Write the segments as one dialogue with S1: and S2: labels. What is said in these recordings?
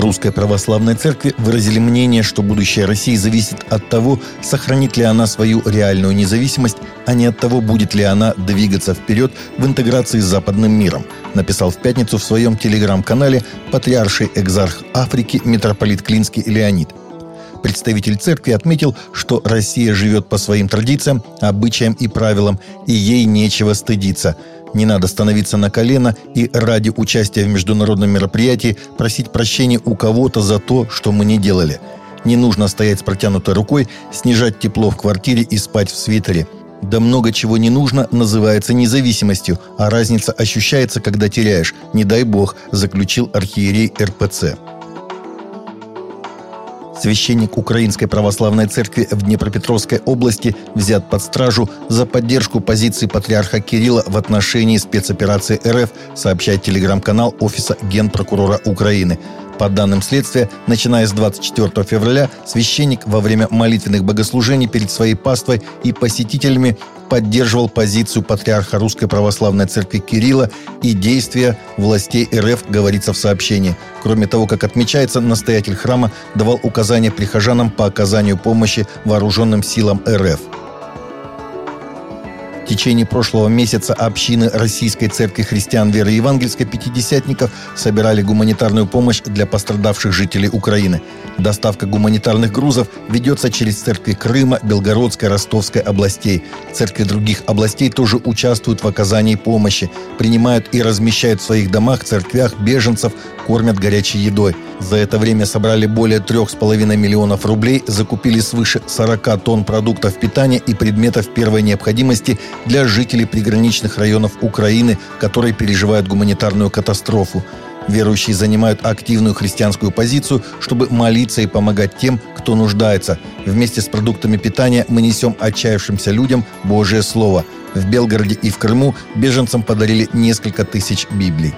S1: В Русской Православной Церкви выразили мнение, что будущее России зависит от того, сохранит ли она свою реальную независимость, а не от того, будет ли она двигаться вперед в интеграции с западным миром, написал в пятницу в своем телеграм-канале патриарший экзарх Африки митрополит Клинский Леонид. Представитель церкви отметил, что Россия живет по своим традициям, обычаям и правилам, и ей нечего стыдиться. Не надо становиться на колено и ради участия в международном мероприятии просить прощения у кого-то за то, что мы не делали. Не нужно стоять с протянутой рукой, снижать тепло в квартире и спать в свитере. Да много чего не нужно называется независимостью, а разница ощущается, когда теряешь. Не дай бог, заключил архиерей РПЦ. Священник Украинской Православной Церкви в Днепропетровской области взят под стражу за поддержку позиции патриарха Кирилла в отношении спецоперации РФ, сообщает телеграм-канал Офиса Генпрокурора Украины. По данным следствия, начиная с 24 февраля, священник во время молитвенных богослужений перед своей паствой и посетителями поддерживал позицию патриарха Русской Православной Церкви Кирилла и действия властей РФ, говорится в сообщении. Кроме того, как отмечается, настоятель храма давал указания прихожанам по оказанию помощи вооруженным силам РФ течение прошлого месяца общины Российской Церкви Христиан Веры Евангельской Пятидесятников собирали гуманитарную помощь для пострадавших жителей Украины. Доставка гуманитарных грузов ведется через церкви Крыма, Белгородской, Ростовской областей. Церкви других областей тоже участвуют в оказании помощи, принимают и размещают в своих домах, церквях беженцев, кормят горячей едой. За это время собрали более 3,5 миллионов рублей, закупили свыше 40 тонн продуктов питания и предметов первой необходимости для жителей приграничных районов Украины, которые переживают гуманитарную катастрофу. Верующие занимают активную христианскую позицию, чтобы молиться и помогать тем, кто нуждается. Вместе с продуктами питания мы несем отчаявшимся людям Божие Слово. В Белгороде и в Крыму беженцам подарили несколько тысяч Библий.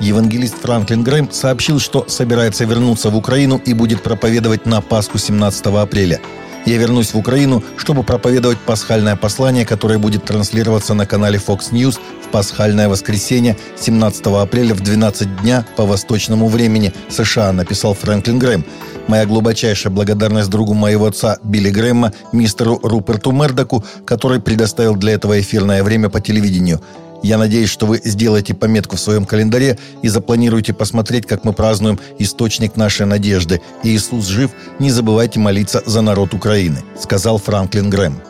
S1: Евангелист Франклин Грэм сообщил, что собирается вернуться в Украину и будет проповедовать на Пасху 17 апреля. Я вернусь в Украину, чтобы проповедовать пасхальное послание, которое будет транслироваться на канале Fox News в пасхальное воскресенье 17 апреля в 12 дня по восточному времени США, написал Фрэнклин Грэм. Моя глубочайшая благодарность другу моего отца Билли Грэмма, мистеру Руперту Мердоку, который предоставил для этого эфирное время по телевидению – я надеюсь, что вы сделаете пометку в своем календаре и запланируете посмотреть, как мы празднуем источник нашей надежды. Иисус жив, не забывайте молиться за народ Украины», — сказал Франклин Грэм.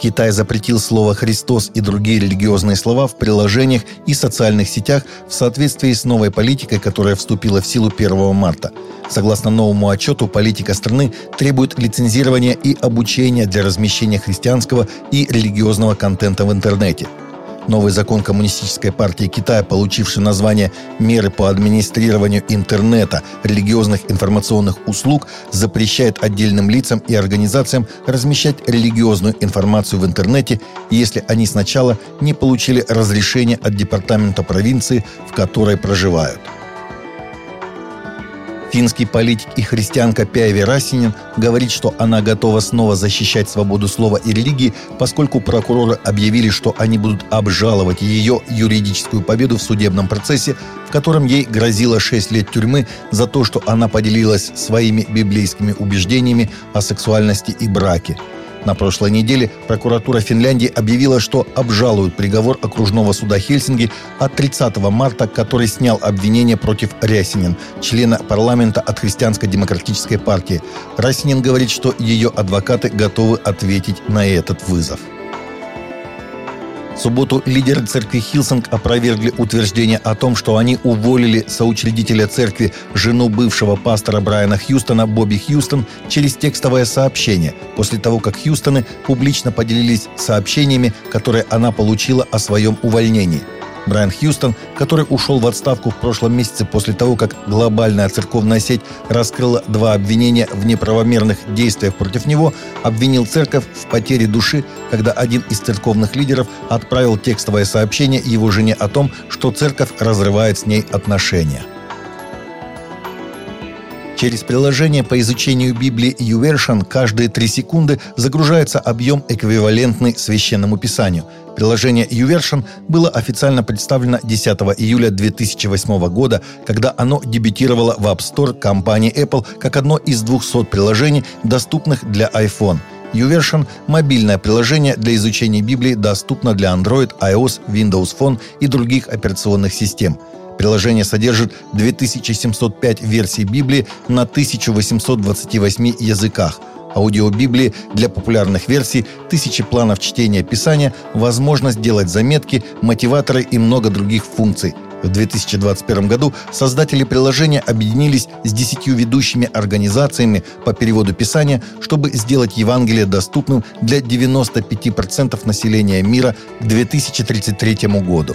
S1: Китай запретил слово «Христос» и другие религиозные слова в приложениях и социальных сетях в соответствии с новой политикой, которая вступила в силу 1 марта. Согласно новому отчету, политика страны требует лицензирования и обучения для размещения христианского и религиозного контента в интернете – Новый закон Коммунистической партии Китая, получивший название «Меры по администрированию интернета, религиозных информационных услуг», запрещает отдельным лицам и организациям размещать религиозную информацию в интернете, если они сначала не получили разрешение от департамента провинции, в которой проживают – Финский политик и христианка Пяеви Расинин говорит, что она готова снова защищать свободу слова и религии, поскольку прокуроры объявили, что они будут обжаловать ее юридическую победу в судебном процессе, в котором ей грозило 6 лет тюрьмы за то, что она поделилась своими библейскими убеждениями о сексуальности и браке. На прошлой неделе прокуратура Финляндии объявила, что обжалуют приговор окружного суда Хельсинки от 30 марта, который снял обвинение против Рясянен, члена парламента от Христианско-демократической партии. Рясянен говорит, что ее адвокаты готовы ответить на этот вызов. В субботу лидеры церкви Hillsong опровергли утверждение о том, что они уволили соучредителя церкви, жену бывшего пастора Брайана Хьюстона, Бобби Хьюстон, через текстовое сообщение, после того, как Хьюстоны публично поделились сообщениями, которые она получила о своем увольнении – Брайан Хьюстон, который ушел в отставку в прошлом месяце после того, как глобальная церковная сеть раскрыла два обвинения в неправомерных действиях против него, обвинил церковь в потере души, когда один из церковных лидеров отправил текстовое сообщение его жене о том, что церковь разрывает с ней отношения. Через приложение по изучению Библии YouVersion каждые три секунды загружается объем, эквивалентный священному писанию. Приложение YouVersion было официально представлено 10 июля 2008 года, когда оно дебютировало в App Store компании Apple как одно из 200 приложений, доступных для iPhone. YouVersion – мобильное приложение для изучения Библии, доступно для Android, iOS, Windows Phone и других операционных систем – Приложение содержит 2705 версий Библии на 1828 языках. Аудиобиблии для популярных версий, тысячи планов чтения Писания, возможность делать заметки, мотиваторы и много других функций. В 2021 году создатели приложения объединились с десятью ведущими организациями по переводу Писания, чтобы сделать Евангелие доступным для 95% населения мира к 2033 году.